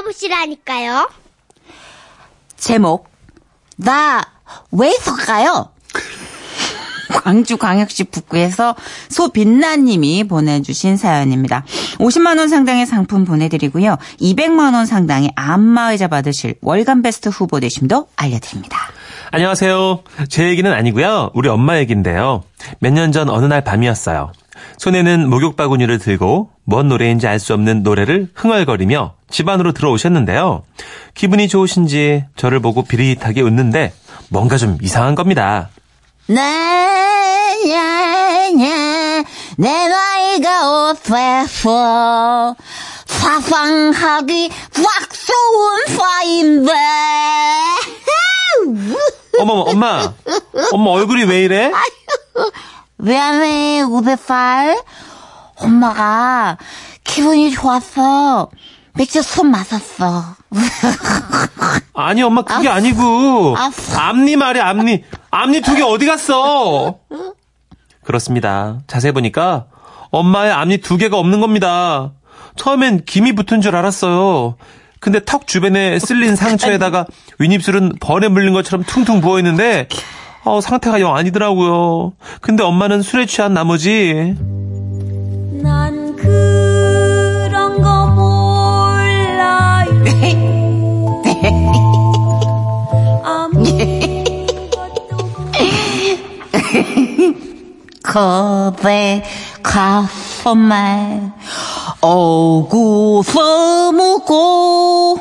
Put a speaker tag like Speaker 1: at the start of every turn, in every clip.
Speaker 1: 들어보시라니까요.
Speaker 2: 제목 나왜 있을까요? 광주광역시 북구에서 소빛나님이 보내주신 사연입니다. 50만 원 상당의 상품 보내드리고요. 200만 원 상당의 안마의자 받으실 월간 베스트 후보 되심도 알려드립니다.
Speaker 3: 안녕하세요. 제 얘기는 아니고요. 우리 엄마 얘기인데요. 몇 년 전 어느 날 밤이었어요. 손에는 목욕 바구니를 들고 뭔 노래인지 알 수 없는 노래를 흥얼거리며 집 안으로 들어오셨는데요. 기분이 좋으신지 저를 보고 비릿하게 웃는데 뭔가 좀 이상한 겁니다.
Speaker 2: 나냐냐 내 나이가 어때서 사상하기 꽉 좋은 파인데
Speaker 3: 어머, 엄마. 엄마 얼굴이 왜 이래?
Speaker 2: 미안해 우대살 엄마가 기분이 좋았어 맥주 손 마셨어
Speaker 3: 아니, 엄마 그게 아 니고.
Speaker 2: 아프.
Speaker 3: 앞니 말이야, 앞니. 앞니 두 개 어디 갔어? 그렇습니다. 자세히 보니까 엄마의 앞니 두 개가 없는 겁니다. 처음엔 김이 붙은 줄 알았어요. 근데 턱 주변에 쓸린 상처에다가 윗입술은 벌에 물린 것처럼 퉁퉁 부어 있는데 어, 상태가 영 아니더라고요. 근데 엄마는 술에 취한 나머지
Speaker 4: 난 그런 거 몰라요.
Speaker 2: 겁에 가슴에 오구 서무고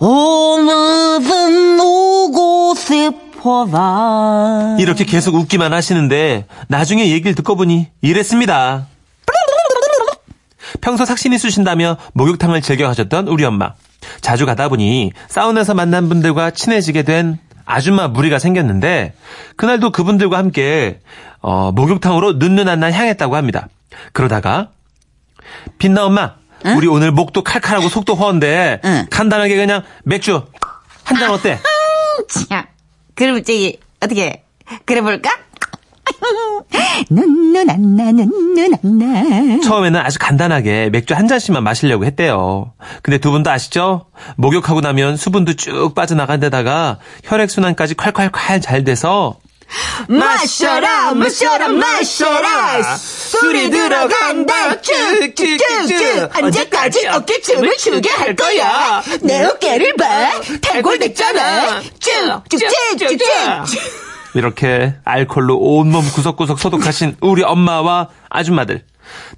Speaker 2: 오늘은 오고 싶 어라
Speaker 3: 이렇게 계속 웃기만 하시는데 나중에 얘기를 듣고 보니 이랬습니다. 평소 삭신이 쑤신다며 목욕탕을 즐겨 하셨던 우리 엄마. 자주 가다 보니 사우나에서 만난 분들과 친해지게 된 아줌마 무리가 생겼는데 그날도 그분들과 함께 어, 목욕탕으로 눈누난날 향했다고 합니다. 그러다가 빛나 엄마 우리 오늘 목도 칼칼하고 속도 허한데
Speaker 2: 응.
Speaker 3: 간단하게 그냥 맥주 한 잔 어때?
Speaker 2: 자, 그럼 저기 어떻게 그래 볼까? 눈누난나 눈누난나
Speaker 3: 처음에는 아주 간단하게 맥주 한 잔씩만 마시려고 했대요. 근데 두 분도 아시죠? 목욕하고 나면 수분도 쭉 빠져나간 데다가 혈액순환까지 콸콸콸 잘 돼서
Speaker 2: 마셔라 마셔라 마셔라. 술이 들어간다. 쭉쭉쭉쭉. 언제까지 어깨춤을 추게 할 거야? 내 어깨를 봐. 탈골됐잖아. 쭉쭉쭉쭉쭉
Speaker 3: 이렇게 알콜로 온몸 구석구석 소독하신 우리 엄마와 아줌마들.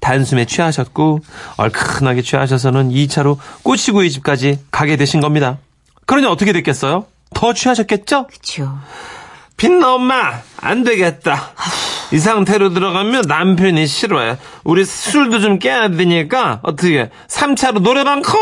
Speaker 3: 단숨에 취하셨고 얼큰하게 취하셔서는 2차로 꼬치구이 집까지 가게 되신 겁니다. 그러니 어떻게 됐겠어요? 더 취하셨겠죠?
Speaker 2: 그쵸
Speaker 3: 빛나 엄마 안 되겠다. 이 상태로 들어가면 남편이 싫어해. 우리 술도 좀 깨야 되니까 어떻게 3차로 노래방 콜?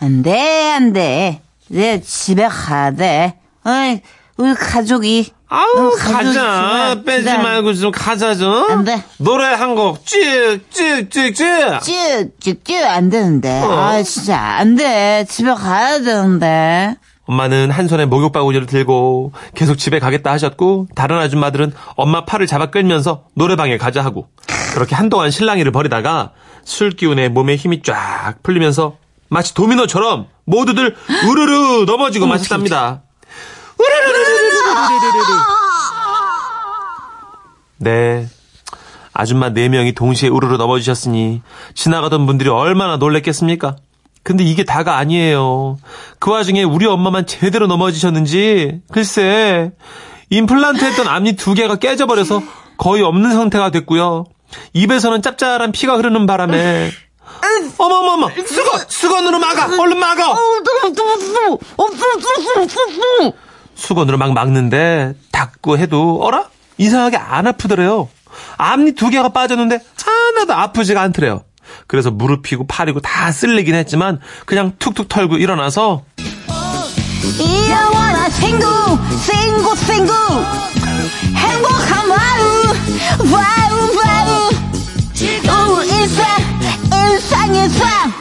Speaker 2: 안 돼 안 돼 내 집에 가야 돼 어이 우리 가족이
Speaker 3: 아우
Speaker 2: 어,
Speaker 3: 가자 빼지
Speaker 2: 기다려.
Speaker 3: 말고 좀 가자 좀
Speaker 2: 안 돼.
Speaker 3: 노래 한 곡 쭉 쭉 쭉 쭉
Speaker 2: 쭉 쭉 쭉 안 되는데
Speaker 3: 어.
Speaker 2: 아 진짜 안 돼 집에 가야 되는데
Speaker 3: 엄마는 한 손에 목욕 바구니를 들고 계속 집에 가겠다 하셨고 다른 아줌마들은 엄마 팔을 잡아 끌면서 노래방에 가자 하고 그렇게 한동안 실랑이를 벌이다가 술 기운에 몸에 힘이 쫙 풀리면서 마치 도미노처럼 모두들 우르르 넘어지고 마셨답니다. 우르르르르르르르르르. 네. 아줌마 네명이 동시에 우르르 넘어지셨으니 지나가던 분들이 얼마나 놀랬겠습니까? 근데 이게 다가 아니에요. 그 와중에 우리 엄마만 제대로 넘어지셨는지 글쎄 임플란트 했던 앞니 두 개가 깨져버려서 거의 없는 상태가 됐고요. 입에서는 짭짤한 피가 흐르는 바람에 어머머머 수건 수건으로 막아 얼른 막아 수건으로 막 막는데 닦고 해도 어라 이상하게 안 아프더래요. 앞니 두 개가 빠졌는데 하나도 아프지가 않더래요. 그래서 무릎이고 팔이고 다 쓸리긴 했지만 그냥 툭툭 털고 일어나서
Speaker 2: 영원한 친구 친구 친구. 행복한 와우 와우 와우. 우 인생 인상 인상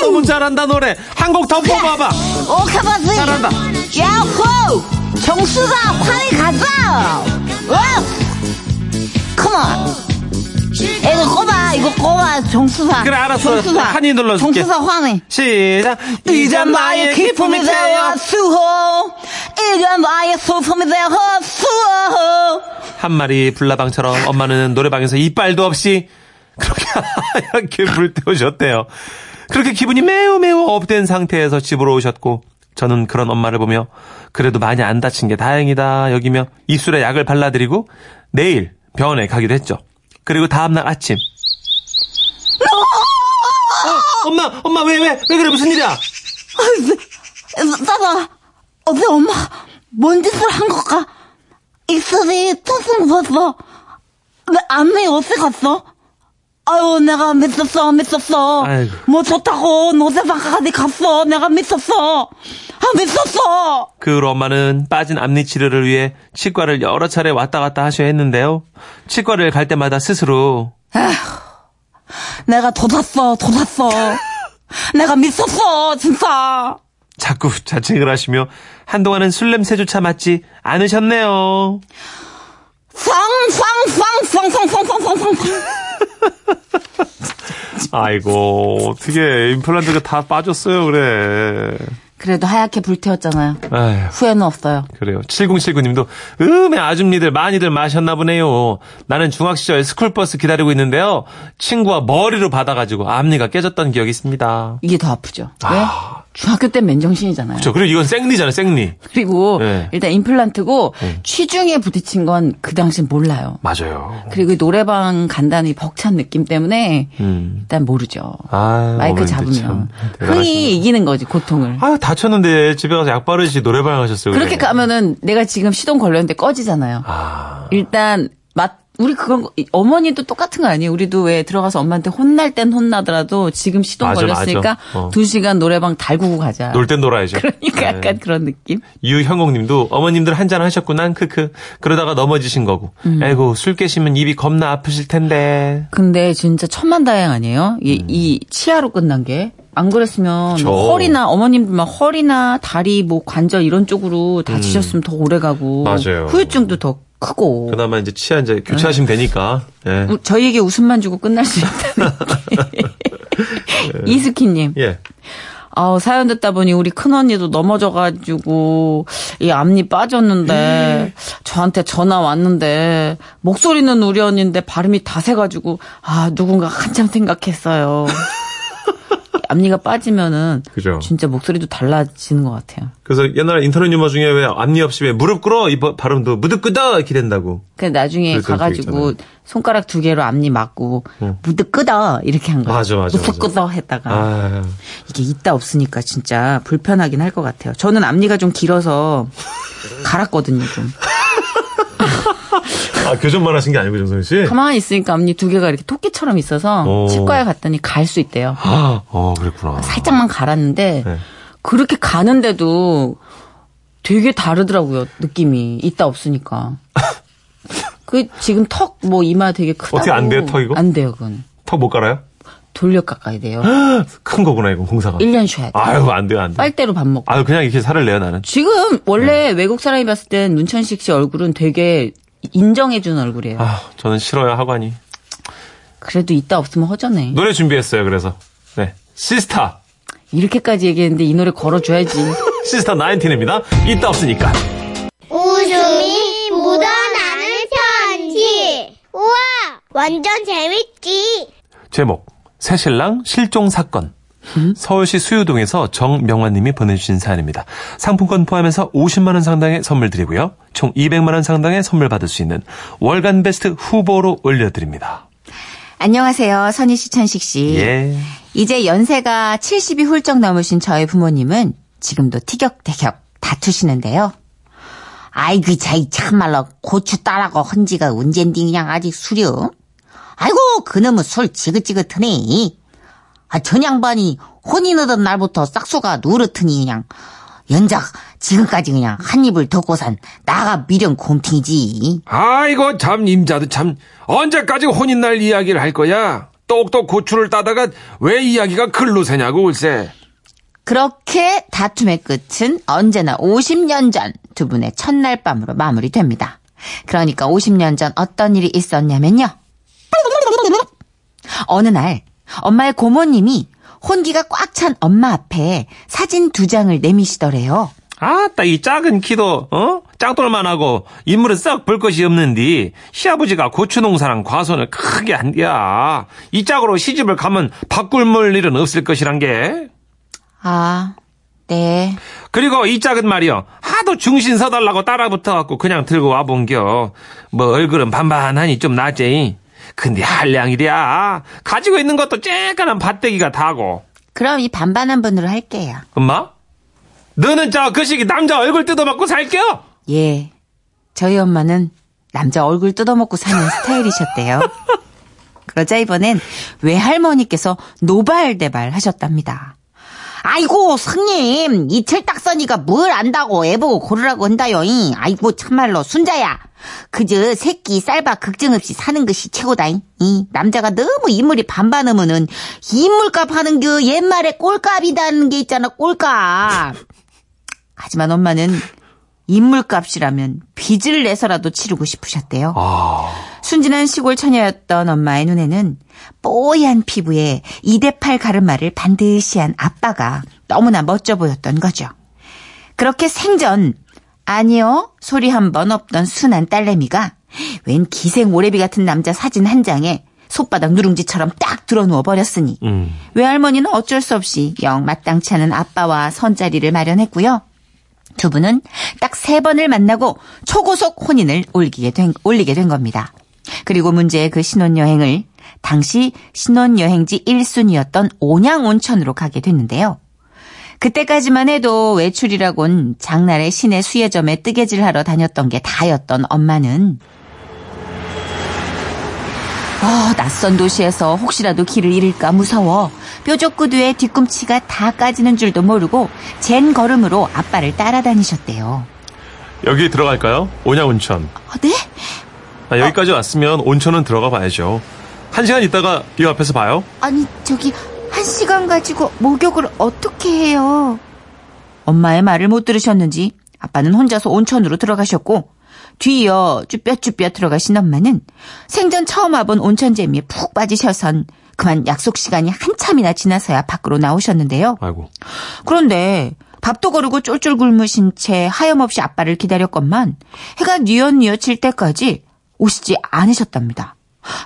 Speaker 3: 너무 잘한다 노래. 한 곡 더 뽑아봐.
Speaker 2: 오카바스
Speaker 3: 잘한다.
Speaker 2: 야호 정수가 파리 가자. 와. 컴온 이거 꼽아 이거 꼽아 정수사.
Speaker 3: 그래, 알았어.
Speaker 2: 정수사.
Speaker 3: 환희 눌러줄게.
Speaker 2: 정수사 환희.
Speaker 3: 시작.
Speaker 2: 이제 나의 기쁨이 되어 수호. 이제 나의 소품이 되어 수호.
Speaker 3: 한 마리 불나방처럼 엄마는 노래방에서 이빨도 없이 그렇게 이렇게 불태우셨대요. 그렇게 기분이 매우 매우 업된 상태에서 집으로 오셨고 저는 그런 엄마를 보며 그래도 많이 안 다친 게 다행이다 여기며 입술에 약을 발라드리고 내일 병원에 가기로 했죠. 그리고 다음날 아침 어, 엄마 엄마 왜 왜 왜 그래 무슨 일이야?
Speaker 2: 따다, 어제 엄마, 뭔 짓을 한 걸까? 입술이 퉁퉁 부었어. 내 안내 어디 갔어? 아유, 내가 미쳤어, 미쳤어.
Speaker 3: 아이고.
Speaker 2: 뭐 좋다고 노래방까지 갔어. 내가 미쳤어. 아, 미쳤어.
Speaker 3: 그 후로 엄마는 빠진 앞니 치료를 위해 치과를 여러 차례 왔다 갔다 하셔야 했는데요. 치과를 갈 때마다 스스로
Speaker 2: 내가 돋았어, 돋았어. 내가 미쳤어, 진짜.
Speaker 3: 자꾸 자책을 하시며 한동안은 술 냄새조차 맡지 않으셨네요.
Speaker 2: 쌍쌍쌍쌍쌍쌍쌍쌍쌍.
Speaker 3: 아이고 어떻게 임플란트가 다 빠졌어요 그래.
Speaker 2: 그래도 하얗게 불태웠잖아요.
Speaker 3: 아휴
Speaker 2: 후회는 없어요.
Speaker 3: 그래요. 7079님도 음에 아줌니들 많이들 마셨나 보네요. 나는 중학 시절 스쿨버스 기다리고 있는데요. 친구가 머리로 받아가지고 앞니가 깨졌던 기억이 있습니다.
Speaker 2: 이게 더 아프죠. 왜?
Speaker 3: 아.
Speaker 2: 중학교 때 맨정신이잖아요.
Speaker 3: 저 그리고 이건 생리잖아요 생리.
Speaker 2: 그리고
Speaker 3: 네.
Speaker 2: 일단 임플란트고 취중에 부딪힌 건 그 당시 몰라요.
Speaker 3: 맞아요.
Speaker 2: 그리고 노래방 간다는 이 벅찬 느낌 때문에
Speaker 3: 음.
Speaker 2: 일단 모르죠.
Speaker 3: 아,
Speaker 2: 마이크 잡으면. 흥이 이기는 거지 고통을.
Speaker 3: 아 다쳤는데 집에 가서 약 바르시 노래방 하셨어요.
Speaker 2: 그렇게
Speaker 3: 그래.
Speaker 2: 가면은 내가 지금 시동 걸렸는데 꺼지잖아요.
Speaker 3: 아
Speaker 2: 일단 맛 우리 거 어머니도 똑같은 거 아니에요? 우리도 왜 들어가서 엄마한테 혼날 땐 혼나더라도 지금 시동
Speaker 3: 맞아,
Speaker 2: 걸렸으니까
Speaker 3: 맞아. 어.
Speaker 2: 두 시간 노래방 달구고 가자.
Speaker 3: 놀 땐 놀아야죠.
Speaker 2: 그러니까
Speaker 3: 네.
Speaker 2: 약간 그런 느낌.
Speaker 3: 유형옥 님도 어머님들 한잔 하셨구나 크크 그러다가 넘어지신 거고.
Speaker 2: 음.
Speaker 3: 아이고 술 깨시면 입이 겁나 아프실 텐데.
Speaker 2: 근데 진짜 천만다행 아니에요? 이, 이 치아로 끝난 게. 안 그랬으면
Speaker 3: 그쵸.
Speaker 2: 허리나 어머님들 막 허리나 다리 뭐 관절 이런 쪽으로 다치셨으면 더 오래 가고
Speaker 3: 음. 맞아요.
Speaker 2: 후유증도 더 크고
Speaker 3: 그나마 이제 치아 이제 교체하시면 되니까. 예.
Speaker 2: 우- 저희에게 웃음만 주고 끝날 수 있다는 게. 이스키님,
Speaker 3: 예.
Speaker 2: 아우 사연 듣다 보니 우리 큰 언니도 넘어져가지고 이 앞니 빠졌는데 저한테 전화 왔는데 목소리는 우리 언니인데 발음이 다 새가지고 아 누군가 한참 생각했어요. 앞니가 빠지면은
Speaker 3: 그죠.
Speaker 2: 진짜 목소리도 달라지는 것 같아요.
Speaker 3: 그래서 옛날 인터넷 유머 중에 왜 앞니 없이 왜 무릎 꿇어 이 버- 발음도 무릎 끄다 이렇게 된다고.
Speaker 2: 그 나중에 가가지고 손가락 두 개로 앞니 막고
Speaker 3: 응.
Speaker 2: 무드 끄다 이렇게 한 거예요.
Speaker 3: 맞아, 맞아, 맞아.
Speaker 2: 끄다 했다가
Speaker 3: 아,
Speaker 2: 이게 있다 없으니까 진짜 불편하긴 할 것 같아요. 저는 앞니가 좀 길어서 갈았거든요, 좀.
Speaker 3: 아 교정만 하신 게 아니고 정선 씨.
Speaker 2: 가만히 있으니까 앞니 두 개가 이렇게 토끼처럼 있어서
Speaker 3: 오.
Speaker 2: 치과에 갔더니 갈 수 있대요.
Speaker 3: 아, 어 그랬구나.
Speaker 2: 살짝만 갈았는데
Speaker 3: 네.
Speaker 2: 그렇게 가는데도 되게 다르더라고요, 느낌이. 있다 없으니까. 그 지금 턱 뭐 이마 되게 크다고.
Speaker 3: 어떻게 안 돼요, 턱 이거?
Speaker 2: 안 돼요, 그건.
Speaker 3: 턱 못 갈아요?
Speaker 2: 돌려 깎아야 돼요.
Speaker 3: 큰 거구나 이건 공사가.
Speaker 2: 1년 쉬어야 돼요.
Speaker 3: 아유 안 돼요 안 돼.
Speaker 2: 빨대로 밥 먹고.
Speaker 3: 아유 그냥 이렇게 살을 내요 나는.
Speaker 2: 지금 원래
Speaker 3: 네.
Speaker 2: 외국 사람이 봤을 땐 문천식 씨 얼굴은 되게 인정해준 얼굴이에요.
Speaker 3: 아 저는 싫어요 하관이.
Speaker 2: 그래도 있다 없으면 허전해.
Speaker 3: 노래 준비했어요 그래서. 네 시스타
Speaker 2: 이렇게까지 얘기했는데 이 노래 걸어줘야지.
Speaker 3: 시스타 19입니다. 있다 없으니까.
Speaker 1: 웃음이 묻어나는 편지. 우와, 완전 재밌지.
Speaker 3: 제목 새신랑 실종 사건. 서울시 수유동에서 정명환님이 보내주신 사연입니다. 상품권 포함해서 50만 원 상당의 선물 드리고요. 총 200만 원 상당의 선물 받을 수 있는 월간 베스트 후보로 올려드립니다.
Speaker 2: 안녕하세요. 선희 씨, 천식 씨.
Speaker 3: 예.
Speaker 2: 이제 연세가 70이 훌쩍 넘으신 저희 부모님은 지금도 티격태격 다투시는데요. 아이고, 자이 참말로 고추 따라고 헌지가 언젠디 그냥 아직 수려. 아이고, 그놈의 술 지긋지긋하네. 아, 전양반이 혼인 하던 날부터 싹수가 노릇하니 그냥 연작 지금까지 그냥 한 입을 덮고 산 나가 미련 곰팅이지.
Speaker 5: 아이고 참 임자도 참 언제까지 혼인 날 이야기를 할 거야? 똑똑 고추를 따다가 왜 이야기가 글로 새냐고 글쎄.
Speaker 2: 그렇게 다툼의 끝은 언제나 50년 전 두 분의 첫날 밤으로 마무리됩니다. 그러니까 50년 전 어떤 일이 있었냐면요. 어느 날 엄마의 고모님이 혼기가 꽉 찬 엄마 앞에 사진 두 장을 내미시더래요.
Speaker 3: 아따 이 작은 키도 어? 짱돌만하고 인물은 썩 볼 것이 없는디 시아버지가 고추 농사랑 과손을 크게 한디야 이 짝으로 시집을 가면 바꿀물 일은 없을 것이란 게.
Speaker 2: 아, 네.
Speaker 3: 그리고 이 짝은 말이여 하도 중신 서달라고 따라붙어갖고 그냥 들고 와본겨. 뭐 얼굴은 반반하니 좀 낫지 근데 한량이랴 가지고 있는 것도 쬐깐한 밭대기가 다고
Speaker 2: 그럼 이 반반한 분으로 할게요.
Speaker 3: 엄마 너는 저 그 시기 남자 얼굴 뜯어먹고 살겨
Speaker 2: 예. 저희 엄마는 남자 얼굴 뜯어먹고 사는 스타일이셨대요. 그러자 이번엔 외할머니께서 노발대발 하셨답니다. 아이고, 성님, 이철 딱선이가 뭘 안다고 애보고 고르라고 한다요. 이. 아이고, 참말로, 순자야. 그저 새끼 쌀밥 걱정 없이 사는 것이 최고다잉. 이 남자가 너무 인물이 반반하면은 인물값 하는 그 옛말에 꼴값이라는 게 있잖아, 꼴값. 하지만 엄마는 인물값이라면 빚을 내서라도 치르고 싶으셨대요. 순진한 시골 처녀였던 엄마의 눈에는 뽀얀 피부에 2대8 가르마를 반드시 한 아빠가 너무나 멋져 보였던 거죠. 그렇게 생전 아니요 소리 한 번 없던 순한 딸내미가 웬 기생 오래비 같은 남자 사진 한 장에 손바닥 누룽지처럼 딱 들어누워 버렸으니
Speaker 3: 음.
Speaker 2: 외할머니는 어쩔 수 없이 영 마땅치 않은 아빠와 선자리를 마련했고요. 두 분은 딱 세 번을 만나고 초고속 혼인을 올리게 된, 올리게 된 겁니다. 그리고 문제의 그 신혼여행을 당시 신혼여행지 1순위였던 온양온천으로 가게 됐는데요. 그때까지만 해도 외출이라곤 장날에 시내 수혜점에 뜨개질하러 다녔던 게 다였던 엄마는 어, 낯선 도시에서 혹시라도 길을 잃을까 무서워 뾰족 구두에 뒤꿈치가 다 까지는 줄도 모르고 젠 걸음으로 아빠를 따라다니셨대요.
Speaker 3: 여기 들어갈까요? 온양온천
Speaker 2: 어, 네?
Speaker 3: 아, 여기까지 왔으면 온천은 들어가 봐야죠 한 시간 있다가 이 앞에서 봐요
Speaker 2: 아니 저기 한 시간 가지고 목욕을 어떻게 해요? 엄마의 말을 못 들으셨는지 아빠는 혼자서 온천으로 들어가셨고 뒤이어 쭈뼛쭈뼛 들어가신 엄마는 생전 처음 와본 온천 재미에 푹 빠지셔선 그만 약속 시간이 한참이나 지나서야 밖으로 나오셨는데요.
Speaker 3: 아이고
Speaker 2: 그런데 밥도 거르고 쫄쫄 굶으신 채 하염없이 아빠를 기다렸건만 해가 뉘엿뉘엿 질 때까지 오시지 않으셨답니다.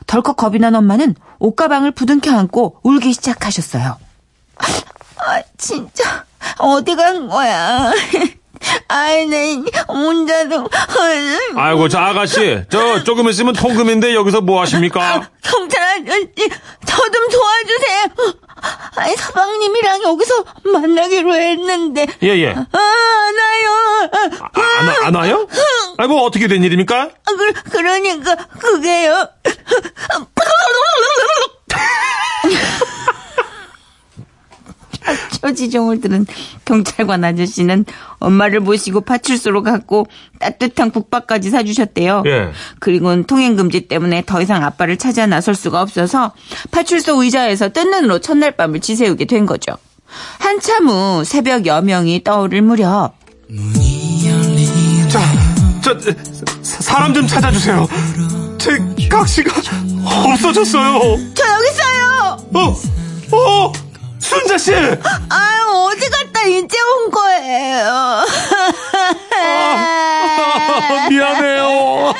Speaker 2: 덜컥 겁이 난 엄마는 옷가방을 부둥켜 안고 울기 시작하셨어요. 아, 진짜 어디 간 거야? 아이, 내 혼자도
Speaker 3: 아이고 저 아가씨 저 조금 있으면 통금인데 여기서 뭐 하십니까?
Speaker 2: 경찰 아저씨 저 좀 도와주세요. 아이, 서방님이랑 여기서 만나기로 했는데
Speaker 3: 예 예
Speaker 2: 아, 나요.
Speaker 3: 아, 안, 와- 안 와요? 아이 뭐 어떻게 된 일입니까?
Speaker 2: 아, 그, 그러니까 그게요. 처지종을 들은 경찰관 아저씨는 엄마를 모시고 파출소로 갔고 따뜻한 국밥까지 사주셨대요.
Speaker 3: 예.
Speaker 2: 그리고는 통행금지 때문에 더 이상 아빠를 찾아 나설 수가 없어서 파출소 의자에서 뜬 눈으로 첫날 밤을 지새우게 된 거죠. 한참 후 새벽 여명이 떠오를 무렵
Speaker 3: 자, 저 사- 사람 좀 찾아주세요. 제 각시가 없어졌어요.
Speaker 2: 저 여기 있어요.
Speaker 3: 어, 어, 순자 씨.
Speaker 2: 아유 어디 갔다 이제 온 거예요.
Speaker 3: 아, 미안해요.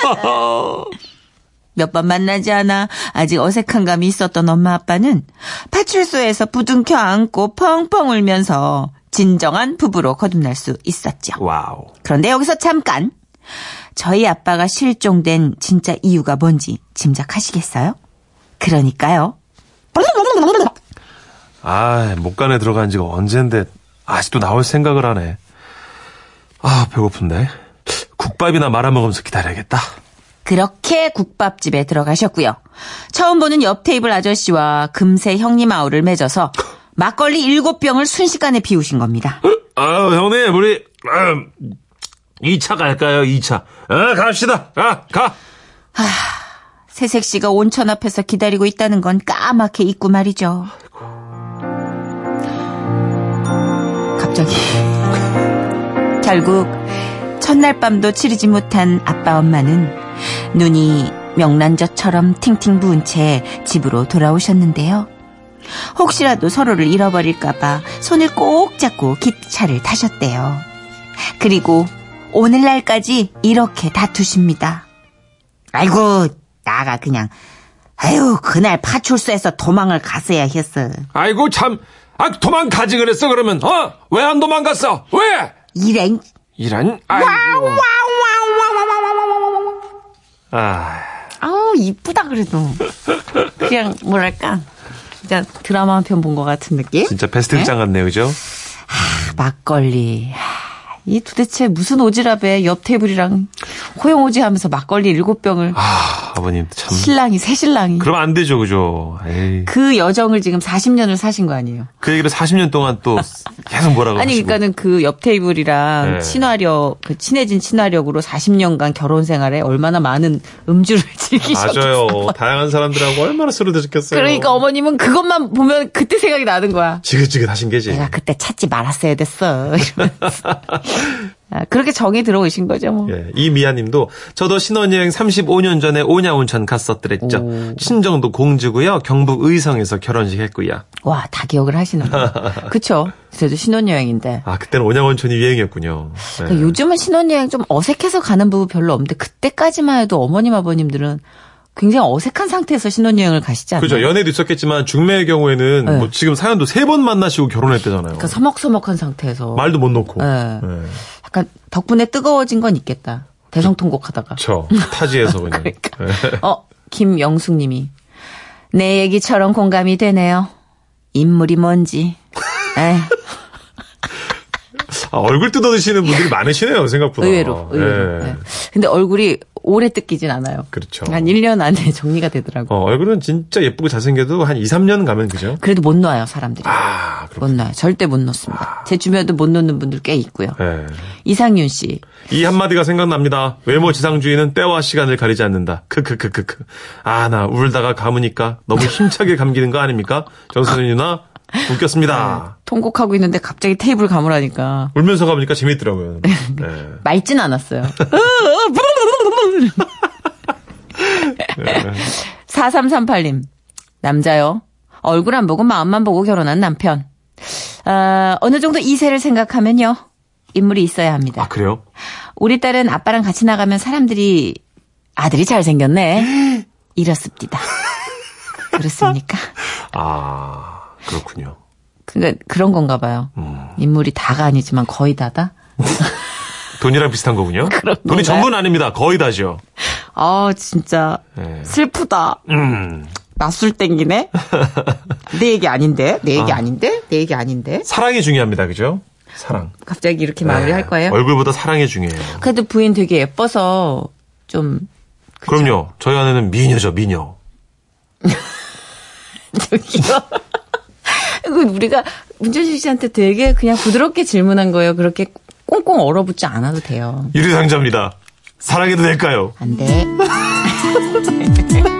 Speaker 2: 몇 번 만나지 않아 아직 어색한 감이 있었던 엄마 아빠는 파출소에서 부둥켜 안고 펑펑 울면서 진정한 부부로 거듭날 수 있었죠.
Speaker 3: wow.
Speaker 2: 그런데 여기서 잠깐 저희 아빠가 실종된 진짜 이유가 뭔지 짐작하시겠어요? 그러니까요.
Speaker 3: 아, 목간에 들어간 지가 언젠데 아직도 나올 생각을 하네. 아, 배고픈데. 국밥이나 말아먹으면서 기다려야겠다.
Speaker 2: 그렇게 국밥집에 들어가셨고요. 처음 보는 옆 테이블 아저씨와 금세 형님 아우를 맺어서 막걸리 일곱 병을 순식간에 비우신 겁니다.
Speaker 3: 아, 형님, 우리 음, 2차 갈까요? 2차. 아, 갑시다. 아, 가.
Speaker 2: 새색 씨가 온천 앞에서 기다리고 있다는 건 까맣게 잊고 말이죠. 갑자기 결국 첫날 밤도 치르지 못한 아빠 엄마는 눈이 명란젓처럼 팅팅 부은 채 집으로 돌아오셨는데요. 혹시라도 서로를 잃어버릴까봐 손을 꼭 잡고 기차를 타셨대요. 그리고 오늘날까지 이렇게 다투십니다. 아이고, 나가 그냥, 아유, 그날 파출소에서 도망을 갔어야 했어.
Speaker 5: 아이고 참. 아 도망가지 그랬어 그러면 어? 왜 안 도망갔어? 왜?
Speaker 2: 이랭.
Speaker 5: 이런 아이고.
Speaker 3: 아,
Speaker 2: 아우, 이쁘다, 그래도. 그냥, 뭐랄까. 진짜 드라마 한 편 본 것 같은 느낌?
Speaker 3: 진짜 베스트 극장 같네요, 그죠?
Speaker 2: 막걸리. 하, 이 도대체 무슨 오지랖에 옆 테이블이랑 호용오지 하면서 막걸리 일곱 병을
Speaker 3: 아, 아버님 참.
Speaker 2: 신랑이 새 신랑이
Speaker 3: 그러면 안 되죠, 그죠? 에이.
Speaker 2: 그 여정을 지금 40년을 사신 거 아니에요?
Speaker 3: 그 얘기를 40년 동안 또 계속 뭐라고
Speaker 2: 아니
Speaker 3: 하시고.
Speaker 2: 그러니까는 그 옆 테이블이랑
Speaker 3: 네.
Speaker 2: 친화력 그 친해진 친화력으로 40년간 결혼 생활에 얼마나 많은 음주를 즐기셨겠어요.
Speaker 3: 맞아요. 다양한 사람들하고 얼마나 술을 드셨겠어요.
Speaker 2: 그러니까 어머님은 그것만 보면 그때 생각이 나는 거야.
Speaker 3: 지긋지긋하신 게지.
Speaker 2: 내가 그때 찾지 말았어야 됐어. 아, 그렇게 정이 들어오신 거죠, 뭐.
Speaker 3: 예, 이미아님도 저도 신혼여행 35년 전에 오냐온천 갔었더랬죠.
Speaker 2: 오.
Speaker 3: 친정도 공주고요. 경북 의성에서 결혼식 했고요.
Speaker 2: 와, 다 기억을 하시는구나. 그쵸? 저도 신혼여행인데.
Speaker 3: 아 그때는 오냐온천이 유행이었군요. 예.
Speaker 2: 그러니까 요즘은 신혼여행 좀 어색해서 가는 부부 별로 없는데 그때까지만 해도 어머님 아버님들은 굉장히 어색한 상태에서 신혼여행을 가시지 않나요?
Speaker 3: 그죠. 연애도 있었겠지만 중매의 경우에는
Speaker 2: 네.
Speaker 3: 뭐 지금 사연도 세 번 만나시고 결혼했대잖아요.
Speaker 2: 그러니까 서먹서먹한 상태에서
Speaker 3: 말도 못 놓고.
Speaker 2: 네.
Speaker 3: 예.
Speaker 2: 약간 덕분에 뜨거워진 건 있겠다. 대성통곡 하다가.
Speaker 3: 그쵸. 타지에서 그냥.
Speaker 2: 그러니까.
Speaker 3: 예.
Speaker 2: 어, 김영숙 님이 내 얘기처럼 공감이 되네요. 인물이 뭔지. 에이,
Speaker 3: 아, 얼굴 뜯어드시는 분들이 많으시네요, 생각보다.
Speaker 2: 의외로. 의외로.
Speaker 3: 예.
Speaker 2: 네. 근데 얼굴이 오래 뜯기진 않아요.
Speaker 3: 그렇죠.
Speaker 2: 한 1년 안에 정리가 되더라고.
Speaker 3: 어, 얼굴은 진짜 예쁘고 잘생겨도 한 2, 3년 가면 그죠?
Speaker 2: 그래도 못 놔요, 사람들이.
Speaker 3: 아, 그렇
Speaker 2: 못 놔요. 절대 못 놓습니다. 제 주변에도 못 놓는 분들 꽤 있고요.
Speaker 3: 예.
Speaker 2: 이상윤 씨.
Speaker 3: 이 한마디가 생각납니다. 외모 지상주의는 때와 시간을 가리지 않는다. 크크크크크. 아, 나 울다가 감으니까 너무 힘차게 감기는 거 아닙니까? 정선희 누나, 웃겼습니다.
Speaker 2: 통곡하고 있는데 갑자기 테이블 감으라니까.
Speaker 3: 울면서 감으니까 재밌더라고요. 네.
Speaker 2: 맑진 않았어요. 4338님. 남자요. 얼굴 안 보고 마음만 보고 결혼한 남편. 아, 어느 정도 이세를 생각하면요. 인물이 있어야 합니다.
Speaker 3: 아, 그래요?
Speaker 2: 우리 딸은 아빠랑 같이 나가면 사람들이 아들이 잘생겼네. 이렇습니다. 그렇습니까?
Speaker 3: 아, 그렇군요.
Speaker 2: 그러니까 그런 건가 봐요.
Speaker 3: 음.
Speaker 2: 인물이 다가 아니지만 거의 다다.
Speaker 3: 돈이랑 비슷한 거군요. 돈이? 전부는 아닙니다. 거의 다죠.
Speaker 2: 아 진짜
Speaker 3: 예.
Speaker 2: 슬프다.
Speaker 3: 음.
Speaker 2: 낯술 땡기네. 내 얘기 아닌데, 내 얘기 아. 닌데 내 얘기 아닌데.
Speaker 3: 사랑이 중요합니다. 그죠? 사랑.
Speaker 2: 갑자기 이렇게 마무리할
Speaker 3: 네.
Speaker 2: 거예요?
Speaker 3: 얼굴보다 사랑이 중요해요.
Speaker 2: 그래도 부인 되게 예뻐서 좀
Speaker 3: 그럼요. 저희 아내는 미녀죠, 미녀.
Speaker 2: 저기요. 그 우리가 문재준 씨한테 되게 그냥 부드럽게 질문한 거예요. 그렇게 꽁꽁 얼어붙지 않아도 돼요.
Speaker 3: 유리상자입니다. 사랑해도 될까요?
Speaker 2: 안 돼.